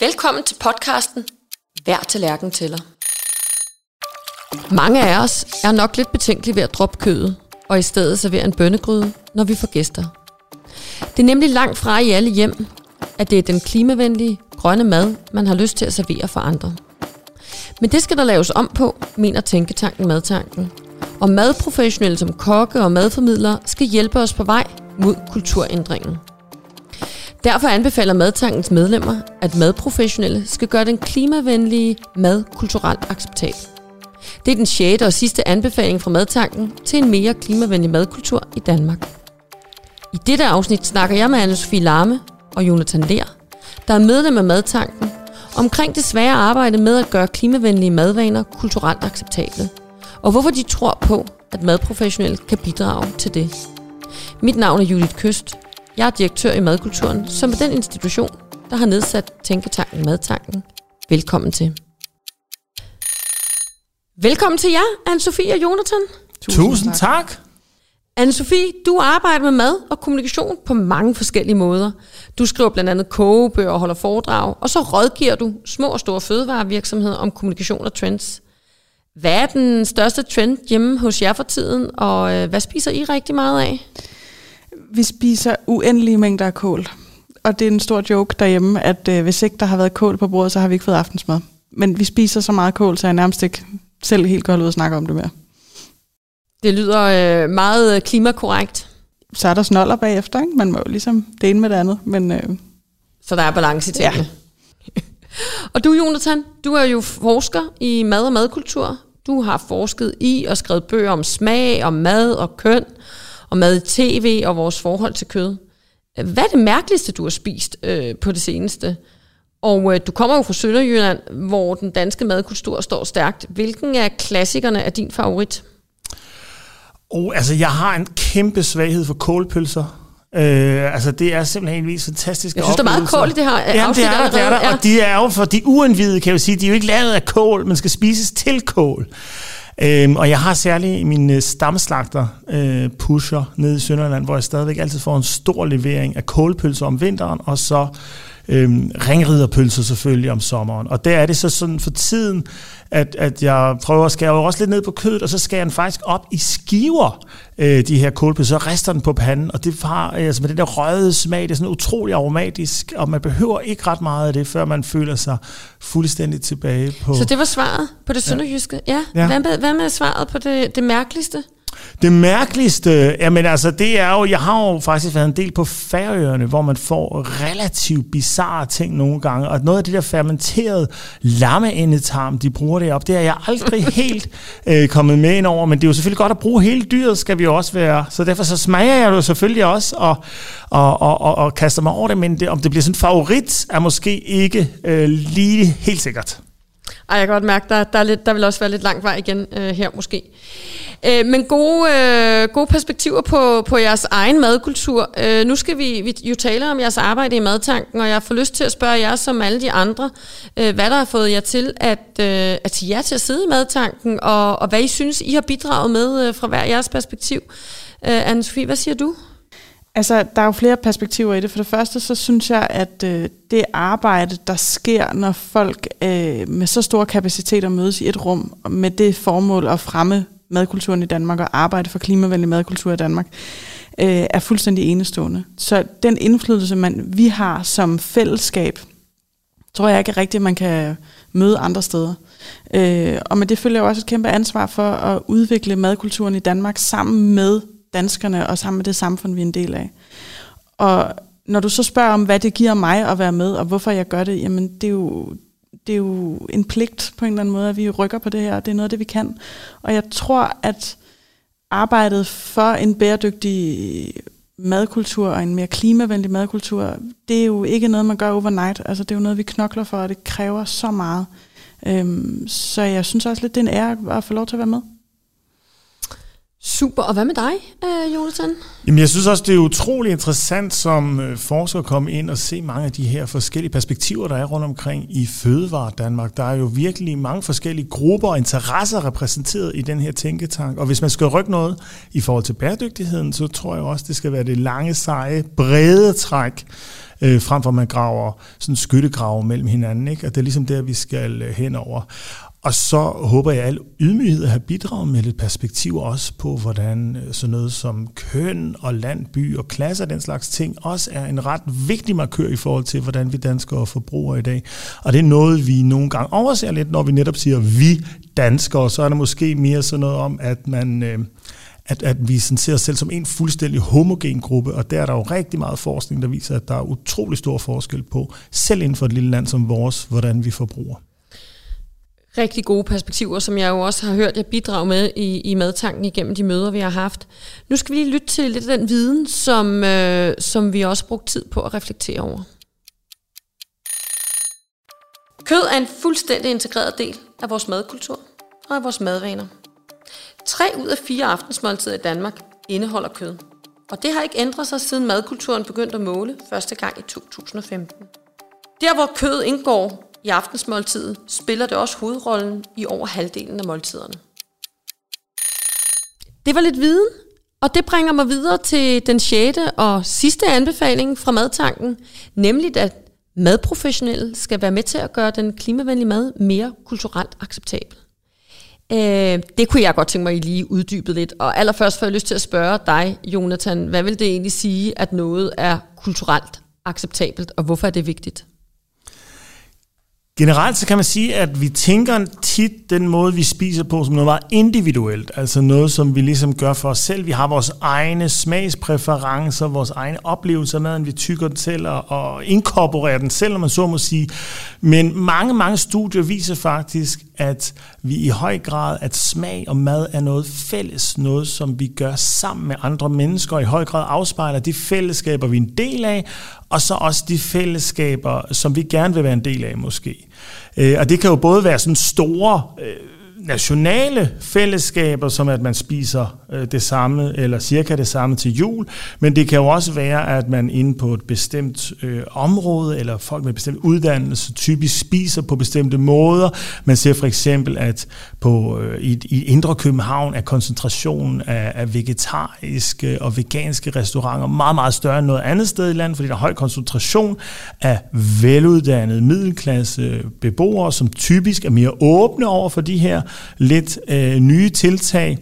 Velkommen til podcasten Hver tallerken lærken tæller. Mange af os er nok lidt betænkelige ved at droppe kødet, og i stedet servere en bønnegryde, når vi får gæster. Det er nemlig langt fra i alle hjem, at det er den klimavenlige, grønne mad, man har lyst til at servere for andre. Men det skal der laves om på, mener Tænketanken Madtanken. Og madprofessionelle som kokke og madformidlere skal hjælpe os på vej mod kulturændringen. Derfor anbefaler Madtankens medlemmer, at madprofessionelle skal gøre den klimavenlige mad kulturelt acceptabel. Det er den sjette og sidste anbefaling fra Madtanken til en mere klimavenlig madkultur i Danmark. I dette afsnit snakker jeg med Anne-Sophie Larme og Jonathan Ler, der er medlem af Madtanken, omkring det svære arbejde med at gøre klimavenlige madvaner kulturelt acceptable, og hvorfor de tror på, at madprofessionelle kan bidrage til det. Mit navn er Judith Køst. Jeg er direktør i Madkulturen, som er den institution, der har nedsat Tænketanken Madtanken. Velkommen til. Velkommen til jer, Anne-Sophie og Jonathan. Tusind, Tusind tak. tak. Anne-Sophie, du arbejder med mad og kommunikation på mange forskellige måder. Du skriver blandt andet kogebøger og holder foredrag, og så rådgiver du små og store fødevarevirksomheder om kommunikation og trends. Hvad er den største trend hjemme hos jer for tiden, og øh, hvad spiser I rigtig meget af? Vi spiser uendelige mængder af kål. Og det er en stor joke derhjemme, at øh, hvis ikke der har været kål på bordet, så har vi ikke fået aftensmad. Men vi spiser så meget kål, så jeg nærmest ikke selv helt holde ud og snakke om det mere. Det lyder øh, meget øh, klimakorrekt. Så er der snoller bagefter, ikke? Man må jo ligesom det ene med det andet. Men, øh, så der er balance i tingene. Ja. og du, Jonathan, du er jo forsker i mad og madkultur. Du har forsket i og skrevet bøger om smag, om mad og køn, og mad i tv og vores forhold til kød. Hvad er det mærkeligste, du har spist øh, på det seneste? Og øh, du kommer jo fra Sønderjylland, hvor den danske madkultur står stærkt. Hvilken af klassikerne er din favorit? Oh, altså, jeg har en kæmpe svaghed for kålpølser. Øh, altså, det er simpelthen en fantastisk Jeg synes, der er meget kål i det her Jamen, det er der, det er der. Og de er jo for de uindvidede, kan jeg sige, de er jo ikke lavet af kål, men skal spises til kål. Øhm, og jeg har særligt min øh, stamslagter øh, pusher nede i Sønderland, hvor jeg stadigvæk altid får en stor levering af kålpølser om vinteren, og så øhm, ringriderpølser selvfølgelig om sommeren. Og der er det så sådan for tiden, at, at jeg prøver at skære også lidt ned på kødet, og så skærer den faktisk op i skiver, øh, de her kålpølser, så rester den på panden, og det har øh, altså med den der røde smag, det er sådan utrolig aromatisk, og man behøver ikke ret meget af det, før man føler sig fuldstændig tilbage på... Så det var svaret på det sønderjyske? Ja. ja. Hvad, med, hvad med svaret på det, det mærkeligste? Det mærkeligste, jamen altså, det er jo, jeg har jo faktisk været en del på Færøerne, hvor man får relativt bizarre ting nogle gange, og noget af det der fermenterede lammeendetarm, de bruger det op, det er jeg aldrig helt øh, kommet med ind over, men det er jo selvfølgelig godt at bruge hele dyret, skal vi jo også være, så derfor så smager jeg det selvfølgelig også, og, og, og, og, og kaster mig over det, men det, om det bliver sådan en favorit, er måske ikke øh, lige helt sikkert. Ej, jeg kan godt mærke, der, der, er lidt, der vil også være lidt lang vej igen øh, her måske. Øh, men gode, øh, gode perspektiver på, på jeres egen madkultur. Øh, nu skal vi, vi jo tale om jeres arbejde i madtanken, og jeg får lyst til at spørge jer som alle de andre, øh, hvad der har fået jer til at, øh, at sige jer til at sidde i madtanken, og, og hvad I synes, I har bidraget med øh, fra hver jeres perspektiv. Øh, Anne-Sophie, hvad siger du? Altså, der er jo flere perspektiver i det. For det første, så synes jeg, at øh, det arbejde, der sker, når folk øh, med så store kapaciteter mødes i et rum, med det formål at fremme madkulturen i Danmark og arbejde for klimavenlig madkultur i Danmark, øh, er fuldstændig enestående. Så den indflydelse, man, vi har som fællesskab, tror jeg ikke rigtigt, man kan møde andre steder. Øh, og med det følger jo også et kæmpe ansvar for at udvikle madkulturen i Danmark sammen med danskerne og sammen med det samfund, vi er en del af. Og når du så spørger om, hvad det giver mig at være med, og hvorfor jeg gør det, jamen det er jo, det er jo en pligt på en eller anden måde, at vi rykker på det her. Det er noget af det, vi kan. Og jeg tror, at arbejdet for en bæredygtig madkultur og en mere klimavenlig madkultur, det er jo ikke noget, man gør overnight. Altså, det er jo noget, vi knokler for, og det kræver så meget. Øhm, så jeg synes også lidt, det er en ære at få lov til at være med. Super. Og hvad med dig, øh, Jonathan? Jamen, jeg synes også, det er utrolig interessant som øh, forsker at komme ind og se mange af de her forskellige perspektiver, der er rundt omkring i Fødevare Danmark. Der er jo virkelig mange forskellige grupper og interesser repræsenteret i den her tænketank. Og hvis man skal rykke noget i forhold til bæredygtigheden, så tror jeg også, det skal være det lange, seje, brede træk øh, frem for at man graver sådan skyttegrave mellem hinanden. Ikke? Og det er ligesom der, vi skal hen henover. Og så håber jeg al ydmyghed at have bidraget med lidt perspektiv også på, hvordan øh, sådan noget som køn og land, by og klasse og den slags ting også er en ret vigtig markør i forhold til, hvordan vi danskere forbruger i dag. Og det er noget, vi nogle gange overser lidt, når vi netop siger vi danskere. Så er det måske mere sådan noget om, at man... Øh, at, at vi sådan ser os selv som en fuldstændig homogen gruppe, og der er der jo rigtig meget forskning, der viser, at der er utrolig stor forskel på, selv inden for et lille land som vores, hvordan vi forbruger rigtig gode perspektiver, som jeg jo også har hørt jer bidrage med i, i madtanken igennem de møder, vi har haft. Nu skal vi lige lytte til lidt af den viden, som, øh, som vi også brugt tid på at reflektere over. Kød er en fuldstændig integreret del af vores madkultur og af vores madvaner. Tre ud af fire aftensmåltider i Danmark indeholder kød. Og det har ikke ændret sig, siden madkulturen begyndte at måle første gang i 2015. Der, hvor kød indgår i aftensmåltidet spiller det også hovedrollen i over halvdelen af måltiderne. Det var lidt viden, og det bringer mig videre til den sjette og sidste anbefaling fra madtanken, nemlig at madprofessionelle skal være med til at gøre den klimavenlige mad mere kulturelt acceptabel. Øh, det kunne jeg godt tænke mig, at I lige uddybet lidt. Og allerførst får jeg lyst til at spørge dig, Jonathan, hvad vil det egentlig sige, at noget er kulturelt acceptabelt, og hvorfor er det vigtigt? Generelt så kan man sige, at vi tænker tit den måde, vi spiser på, som noget meget individuelt. Altså noget, som vi ligesom gør for os selv. Vi har vores egne smagspræferencer, vores egne oplevelser med, at vi tykker den selv og inkorporerer den selv, om man så må sige. Men mange, mange studier viser faktisk, at vi i høj grad, at smag og mad er noget fælles, noget som vi gør sammen med andre mennesker, og i høj grad afspejler de fællesskaber, vi er en del af, og så også de fællesskaber, som vi gerne vil være en del af måske. Øh, og det kan jo både være sådan store øh, nationale fællesskaber, som at man spiser øh, det samme eller cirka det samme til jul, men det kan jo også være, at man inde på et bestemt øh, område, eller folk med bestemt uddannelse, typisk spiser på bestemte måder. Man ser for eksempel, at på, øh, i, i Indre København er koncentrationen af, af vegetariske og veganske restauranter meget, meget større end noget andet sted i landet, fordi der er høj koncentration af veluddannede middelklasse beboere, som typisk er mere åbne over for de her lidt øh, nye tiltag.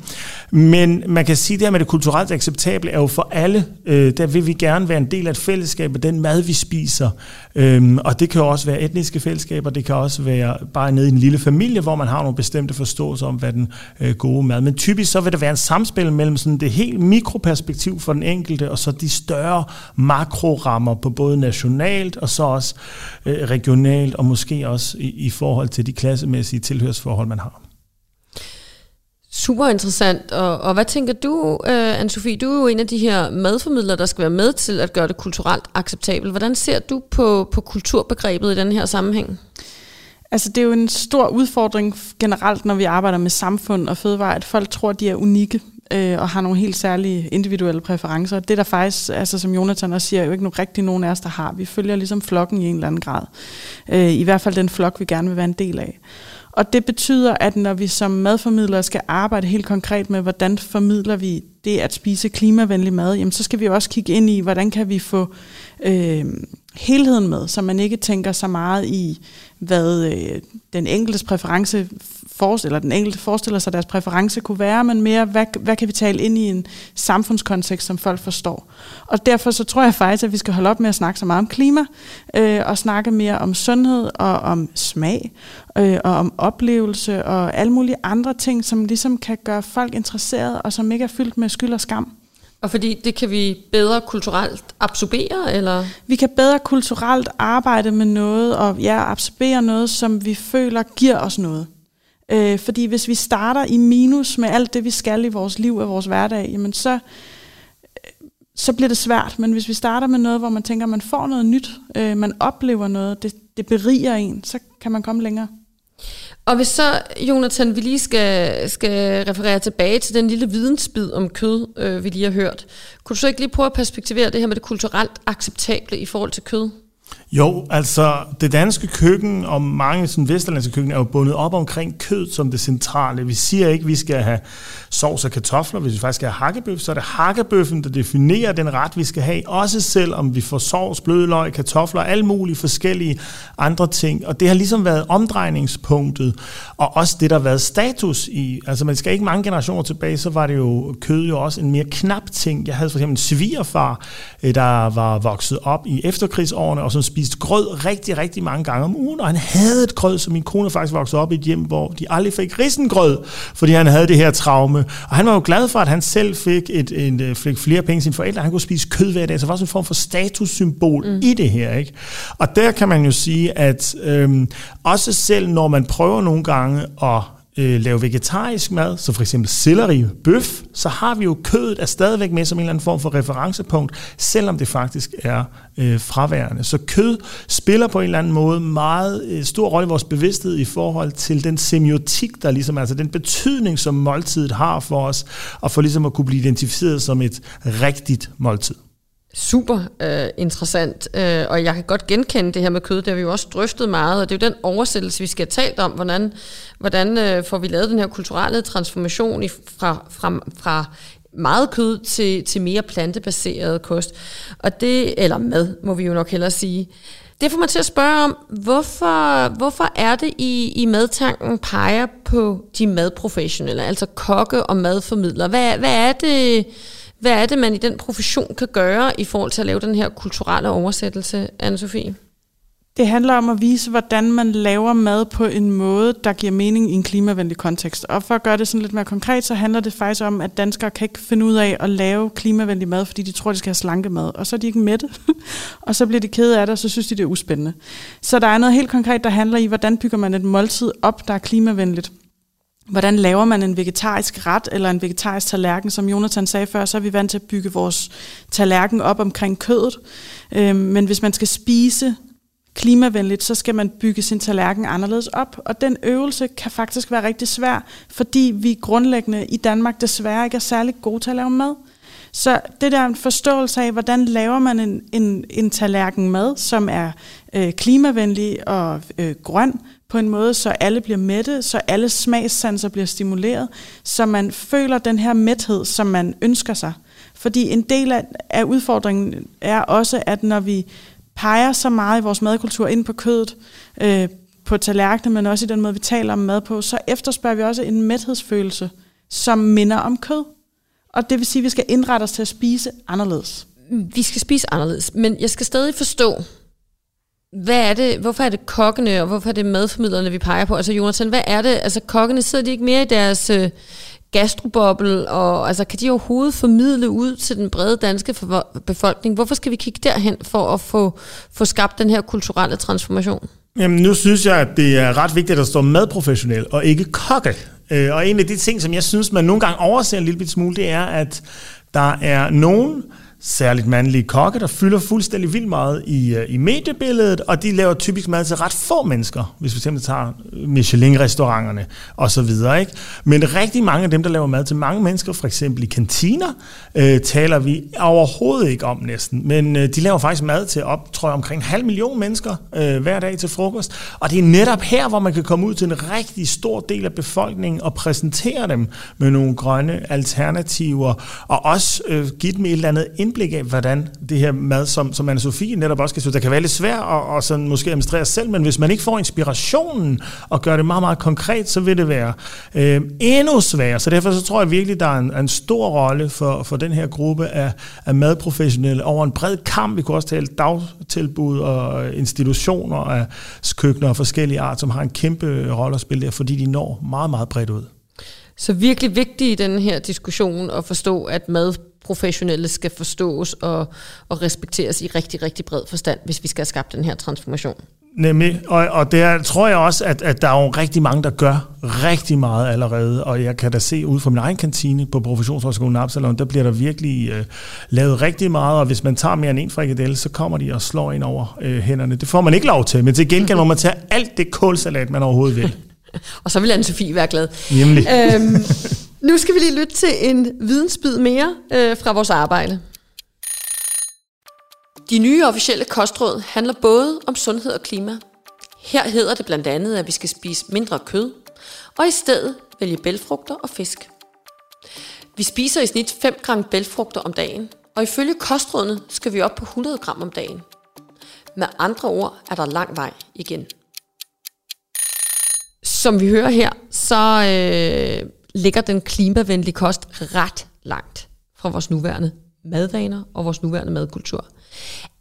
Men man kan sige, at det her med det kulturelt acceptable er jo for alle. Øh, der vil vi gerne være en del af et fællesskab af den mad, vi spiser. Øhm, og det kan jo også være etniske fællesskaber, det kan også være bare nede i en lille familie, hvor man har nogle bestemte forståelser om, hvad den øh, gode mad. Men typisk så vil der være en samspil mellem sådan det helt mikroperspektiv for den enkelte, og så de større makrorammer på både nationalt og så også øh, regionalt, og måske også i, i forhold til de klassemæssige tilhørsforhold, man har. Super interessant. Og, og hvad tænker du, uh, Anne-Sophie? Du er jo en af de her madformidlere, der skal være med til at gøre det kulturelt acceptabelt. Hvordan ser du på, på kulturbegrebet i den her sammenhæng? Altså det er jo en stor udfordring generelt, når vi arbejder med samfund og fødevare, at folk tror, at de er unikke øh, og har nogle helt særlige individuelle præferencer. Det er der faktisk, altså som Jonathan også siger, jo ikke nogen rigtig nogen af os, der har. Vi følger ligesom flokken i en eller anden grad. Øh, I hvert fald den flok, vi gerne vil være en del af. Og det betyder, at når vi som madformidlere skal arbejde helt konkret med, hvordan formidler vi det at spise klimavenlig mad, jamen så skal vi også kigge ind i, hvordan kan vi få øh, helheden med, så man ikke tænker så meget i, hvad øh, den enkeltes præference forestiller, den enkelte forestiller sig, deres præference kunne være, men mere, hvad, hvad kan vi tale ind i en samfundskontekst, som folk forstår. Og derfor så tror jeg faktisk, at vi skal holde op med at snakke så meget om klima, øh, og snakke mere om sundhed og om smag, øh, og om oplevelse og alle mulige andre ting, som ligesom kan gøre folk interesserede, og som ikke er fyldt med skyld og skam. Og fordi det kan vi bedre kulturelt absorbere, eller? Vi kan bedre kulturelt arbejde med noget, og ja, absorbere noget, som vi føler giver os noget. Øh, fordi hvis vi starter i minus med alt det, vi skal i vores liv og vores hverdag, jamen så, øh, så bliver det svært. Men hvis vi starter med noget, hvor man tænker, man får noget nyt, øh, man oplever noget, det, det beriger en, så kan man komme længere. Og hvis så, Jonathan, vi lige skal, skal referere tilbage til den lille vidensbid om kød, øh, vi lige har hørt. Kunne du så ikke lige prøve at perspektivere det her med det kulturelt acceptable i forhold til kød? Jo, altså det danske køkken og mange sådan, vesterlandske køkken er jo bundet op omkring kød som det centrale. Vi siger ikke, at vi skal have sovs og kartofler. Hvis vi faktisk skal have hakkebøf, så er det hakkebøffen, der definerer den ret, vi skal have. Også selvom vi får sovs, blødløg, kartofler, alle mulige forskellige andre ting. Og det har ligesom været omdrejningspunktet, og også det, der har været status i. Altså man skal ikke mange generationer tilbage, så var det jo kød jo også en mere knap ting. Jeg havde for eksempel en svigerfar, øh, der var vokset op i efterkrigsårene, og som spiste grød rigtig, rigtig mange gange om ugen, og han havde et grød, som min kone faktisk voksede op i et hjem, hvor de aldrig fik risengrød, fordi han havde det her traume. Og han var jo glad for, at han selv fik, et, et, et, fik flere penge sine forældre. Han kunne spise kød hver dag, så var sådan en form for statussymbol mm. i det her. Ikke? Og der kan man jo sige, at øhm, også selv når man prøver nogle gange at øh, lave vegetarisk mad, så for eksempel selleri, bøf, så har vi jo kødet er stadigvæk med som en eller anden form for referencepunkt, selvom det faktisk er øh, fraværende. Så kød spiller på en eller anden måde meget øh, stor rolle i vores bevidsthed i forhold til den semiotik, der ligesom, altså den betydning, som måltidet har for os, og for ligesom at kunne blive identificeret som et rigtigt måltid super øh, interessant, øh, og jeg kan godt genkende det her med kød, det har vi jo også drøftet meget, og det er jo den oversættelse, vi skal have talt om, hvordan, hvordan øh, får vi lavet den her kulturelle transformation i, fra, fra, fra meget kød til, til mere plantebaseret kost, og det, eller mad, må vi jo nok hellere sige. Det får mig til at spørge om, hvorfor, hvorfor er det, I, I madtanken peger på de madprofessionelle, altså kokke og madformidlere? Hvad, hvad er det hvad er det, man i den profession kan gøre i forhold til at lave den her kulturelle oversættelse, Anne-Sophie? Det handler om at vise, hvordan man laver mad på en måde, der giver mening i en klimavenlig kontekst. Og for at gøre det sådan lidt mere konkret, så handler det faktisk om, at danskere kan ikke finde ud af at lave klimavenlig mad, fordi de tror, de skal have slanke mad. Og så er de ikke mætte, og så bliver de kede af det, og så synes de, det er uspændende. Så der er noget helt konkret, der handler i, hvordan bygger man et måltid op, der er klimavenligt. Hvordan laver man en vegetarisk ret eller en vegetarisk tallerken? Som Jonathan sagde før, så er vi vant til at bygge vores tallerken op omkring kødet. Øhm, men hvis man skal spise klimavenligt, så skal man bygge sin tallerken anderledes op. Og den øvelse kan faktisk være rigtig svær, fordi vi grundlæggende i Danmark desværre ikke er særlig gode til at lave mad. Så det der en forståelse af, hvordan laver man en, en, en tallerken mad, som er øh, klimavenlig og øh, grøn, på en måde, så alle bliver mætte, så alle smagssanser bliver stimuleret, så man føler den her mæthed, som man ønsker sig. Fordi en del af, af udfordringen er også, at når vi peger så meget i vores madkultur ind på kødet, øh, på tallerkenen, men også i den måde, vi taler om mad på, så efterspørger vi også en mæthedsfølelse, som minder om kød. Og det vil sige, at vi skal indrette os til at spise anderledes. Vi skal spise anderledes, men jeg skal stadig forstå, hvad er det, hvorfor er det kokkene, og hvorfor er det madformidlerne, vi peger på? Altså Jonathan, hvad er det? Altså kokkene, sidder de ikke mere i deres øh, gastroboble, og altså, kan de overhovedet formidle ud til den brede danske befolkning? Hvorfor skal vi kigge derhen for at få, få skabt den her kulturelle transformation? Jamen, nu synes jeg, at det er ret vigtigt, at der står madprofessionel og ikke kokke. Øh, og en af de ting, som jeg synes, man nogle gange overser en lille smule, det er, at der er nogen, særligt mandlige kokke, der fylder fuldstændig vildt meget i, øh, i mediebilledet, og de laver typisk mad til ret få mennesker, hvis vi simpelthen tager Michelin-restauranterne og så videre. Ikke? Men rigtig mange af dem, der laver mad til mange mennesker, for eksempel i kantiner, øh, taler vi overhovedet ikke om næsten. Men øh, de laver faktisk mad til op, tror jeg, omkring en halv million mennesker øh, hver dag til frokost. Og det er netop her, hvor man kan komme ud til en rigtig stor del af befolkningen og præsentere dem med nogle grønne alternativer, og også øh, give dem et eller andet indblik af, hvordan det her mad, som, som Anne-Sophie netop også kan synes, der kan være lidt svært at og sådan måske administrere selv, men hvis man ikke får inspirationen og gør det meget, meget konkret, så vil det være øh, endnu sværere. Så derfor så tror jeg virkelig, der er en, en stor rolle for, for den her gruppe af, af madprofessionelle over en bred kamp. Vi kunne også tale dagtilbud og institutioner af køkkener og forskellige art, som har en kæmpe rolle at spille der, fordi de når meget, meget bredt ud. Så virkelig vigtigt i den her diskussion at forstå, at mad professionelle skal forstås og, og respekteres i rigtig, rigtig bred forstand, hvis vi skal have skabt den her transformation. Nemlig, og, og der tror jeg også, at, at der er jo rigtig mange, der gør rigtig meget allerede, og jeg kan da se ud fra min egen kantine på Professionshøjskolen Absalon, der bliver der virkelig øh, lavet rigtig meget, og hvis man tager mere end en frikadelle, så kommer de og slår ind over øh, hænderne. Det får man ikke lov til, men til gengæld må man tage alt det kålsalat, man overhovedet vil. og så vil Anne-Sophie være glad. Nemlig. øhm, nu skal vi lige lytte til en vidensbid mere øh, fra vores arbejde. De nye officielle kostråd handler både om sundhed og klima. Her hedder det blandt andet, at vi skal spise mindre kød, og i stedet vælge bælfrugter og fisk. Vi spiser i snit 5 gram bælfrugter om dagen, og ifølge kostrådene skal vi op på 100 gram om dagen. Med andre ord er der lang vej igen. Som vi hører her, så øh, ligger den klimavenlige kost ret langt fra vores nuværende madvaner og vores nuværende madkultur.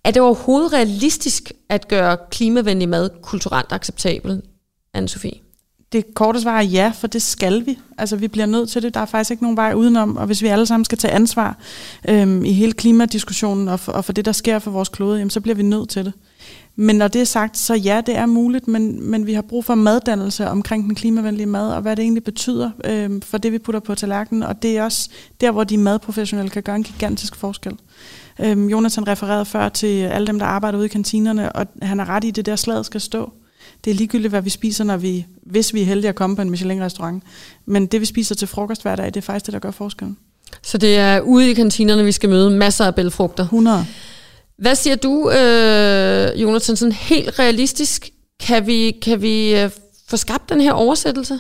Er det overhovedet realistisk at gøre klimavenlig mad kulturelt acceptabel, anne Sofie? Det korte svar er ja, for det skal vi. Altså, vi bliver nødt til det. Der er faktisk ikke nogen vej udenom. Og hvis vi alle sammen skal tage ansvar øhm, i hele klimadiskussionen og for, og for det, der sker for vores klode, jamen, så bliver vi nødt til det. Men når det er sagt, så ja, det er muligt, men, men vi har brug for maddannelse omkring den klimavenlige mad, og hvad det egentlig betyder øhm, for det, vi putter på tallerkenen. Og det er også der, hvor de madprofessionelle kan gøre en gigantisk forskel. Øhm, Jonathan refererede før til alle dem, der arbejder ude i kantinerne, og han har ret i, det der slaget skal stå. Det er ligegyldigt, hvad vi spiser, når vi, hvis vi er heldige at komme på en Michelin-restaurant. Men det, vi spiser til frokost hver dag, det er faktisk det, der gør forskellen. Så det er ude i kantinerne, vi skal møde masser af bælfrugter? 100. Hvad siger du, øh, Jonathan, sådan helt realistisk? Kan vi, kan vi øh, få skabt den her oversættelse?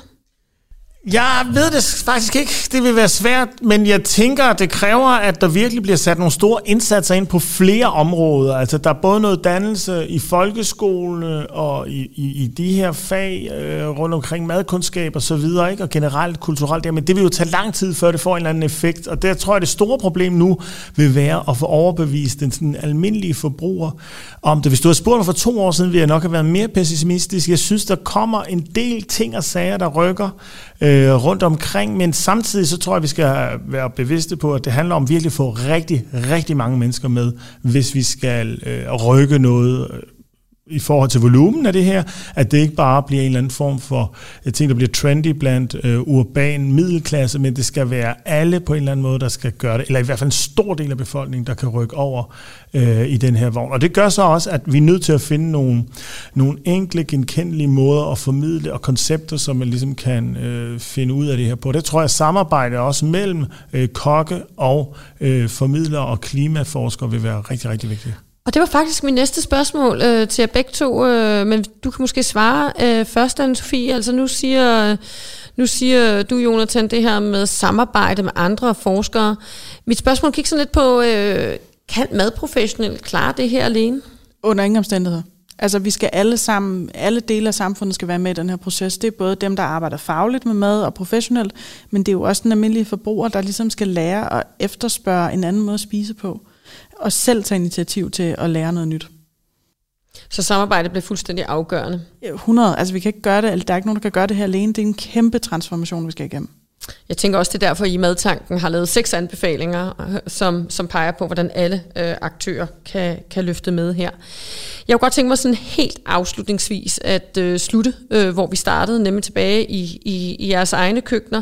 Jeg ved det faktisk ikke. Det vil være svært, men jeg tænker, at det kræver, at der virkelig bliver sat nogle store indsatser ind på flere områder. Altså, der er både noget dannelse i folkeskolen øh, og i, i, i de her fag øh, rundt omkring madkundskab og så videre, ikke? og generelt kulturelt. Ja, men det vil jo tage lang tid, før det får en eller anden effekt. Og der tror jeg, det store problem nu vil være at få overbevist den sådan almindelige forbruger om det. Hvis du havde spurgt mig for to år siden, ville jeg nok have været mere pessimistisk. Jeg synes, der kommer en del ting og sager, der rykker øh, Øh, rundt omkring, men samtidig så tror jeg, vi skal være bevidste på, at det handler om virkelig at få rigtig, rigtig mange mennesker med, hvis vi skal øh, rykke noget øh, i forhold til volumen af det her, at det ikke bare bliver en eller anden form for jeg ting, der bliver trendy blandt øh, urban middelklasse, men det skal være alle på en eller anden måde, der skal gøre det, eller i hvert fald en stor del af befolkningen, der kan rykke over øh, i den her vogn. Og det gør så også, at vi er nødt til at finde nogle, nogle enkle, genkendelige måder at formidle, og koncepter, som man ligesom kan øh, finde ud af det her på. Det tror jeg, samarbejde også mellem øh, kokke og øh, formidlere og klimaforskere vil være rigtig, rigtig vigtigt. Og det var faktisk min næste spørgsmål øh, til jer begge to, øh, men du kan måske svare øh, først, anne Sofie. Altså nu siger, nu siger du, Jonathan, det her med samarbejde med andre forskere. Mit spørgsmål kigger sådan lidt på, øh, kan madprofessionelle klare det her alene? Under ingen omstændigheder. Altså vi skal alle sammen, alle dele af samfundet skal være med i den her proces. Det er både dem, der arbejder fagligt med mad og professionelt, men det er jo også den almindelige forbruger, der ligesom skal lære at efterspørge en anden måde at spise på og selv tage initiativ til at lære noget nyt. Så samarbejdet bliver fuldstændig afgørende? 100. Altså vi kan ikke gøre det, der er ikke nogen, der kan gøre det her alene. Det er en kæmpe transformation, vi skal igennem. Jeg tænker også, det er derfor, at I Madtanken har lavet seks anbefalinger, øh, som, som peger på, hvordan alle øh, aktører kan, kan løfte med her. Jeg kunne godt tænke mig sådan helt afslutningsvis at øh, slutte, øh, hvor vi startede, nemlig tilbage i, i, i jeres egne køkkener.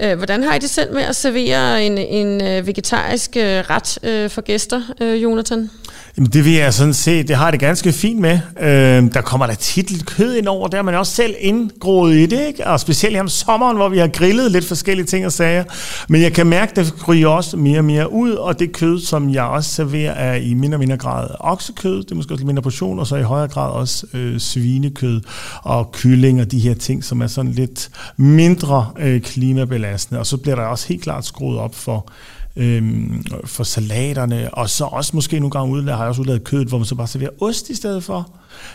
Øh, hvordan har I det selv med at servere en, en øh, vegetarisk øh, ret øh, for gæster, øh, Jonathan? Jamen det vil jeg sådan se, det har det ganske fint med. Øh, der kommer der tit lidt kød ind over, der er man også selv indgroet i det, ikke? og specielt om sommeren, hvor vi har grillet lidt forskellige ting og sager. Men jeg kan mærke, at det ryger også mere og mere ud, og det kød, som jeg også serverer, er i mindre og mindre grad oksekød, det er måske også lidt mindre portion, og så i højere grad også øh, svinekød og kylling og de her ting, som er sådan lidt mindre øh, klimabelastende. Og så bliver der også helt klart skruet op for øhm, for salaterne, og så også måske nogle gange udladet, har jeg også udladet kødet, hvor man så bare serverer ost i stedet for,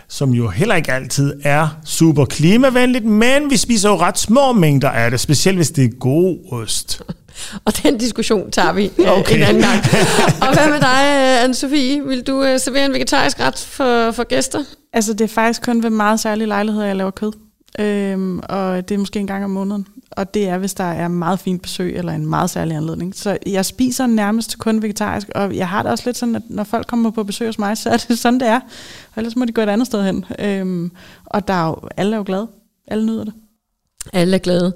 som jo heller ikke altid er super klimavenligt, men vi spiser jo ret små mængder af det, specielt hvis det er god ost. Og den diskussion tager vi øh, okay. en anden gang. Og hvad med dig, øh, Anne-Sophie? Vil du uh, servere en vegetarisk ret for, for gæster? Altså, det er faktisk kun ved meget særlige lejligheder, jeg laver kød. Øhm, og det er måske en gang om måneden og det er, hvis der er meget fint besøg eller en meget særlig anledning. Så jeg spiser nærmest kun vegetarisk, og jeg har det også lidt sådan, at når folk kommer på besøg hos mig, så er det sådan, det er. Og ellers må de gå et andet sted hen. Øhm, og der er jo, alle er jo glade. Alle nyder det. Alle er glade.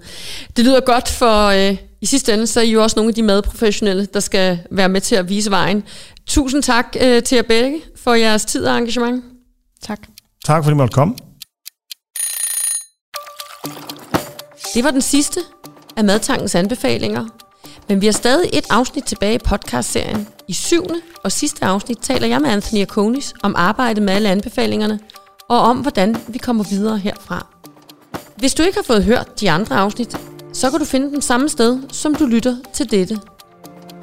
Det lyder godt, for øh, i sidste ende, så er I jo også nogle af de madprofessionelle, der skal være med til at vise vejen. Tusind tak øh, til jer begge for jeres tid og engagement. Tak. Tak fordi I måtte komme. Det var den sidste af Madtankens anbefalinger. Men vi har stadig et afsnit tilbage i podcastserien. I syvende og sidste afsnit taler jeg med Anthony Akonis om arbejdet med alle anbefalingerne, og om hvordan vi kommer videre herfra. Hvis du ikke har fået hørt de andre afsnit, så kan du finde dem samme sted, som du lytter til dette.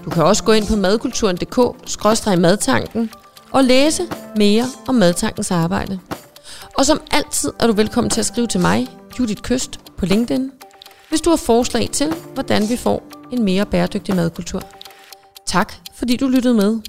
Du kan også gå ind på madkulturen.dk-madtanken og læse mere om Madtankens arbejde. Og som altid er du velkommen til at skrive til mig, Judith Køst, på LinkedIn, hvis du har forslag til, hvordan vi får en mere bæredygtig madkultur. Tak fordi du lyttede med.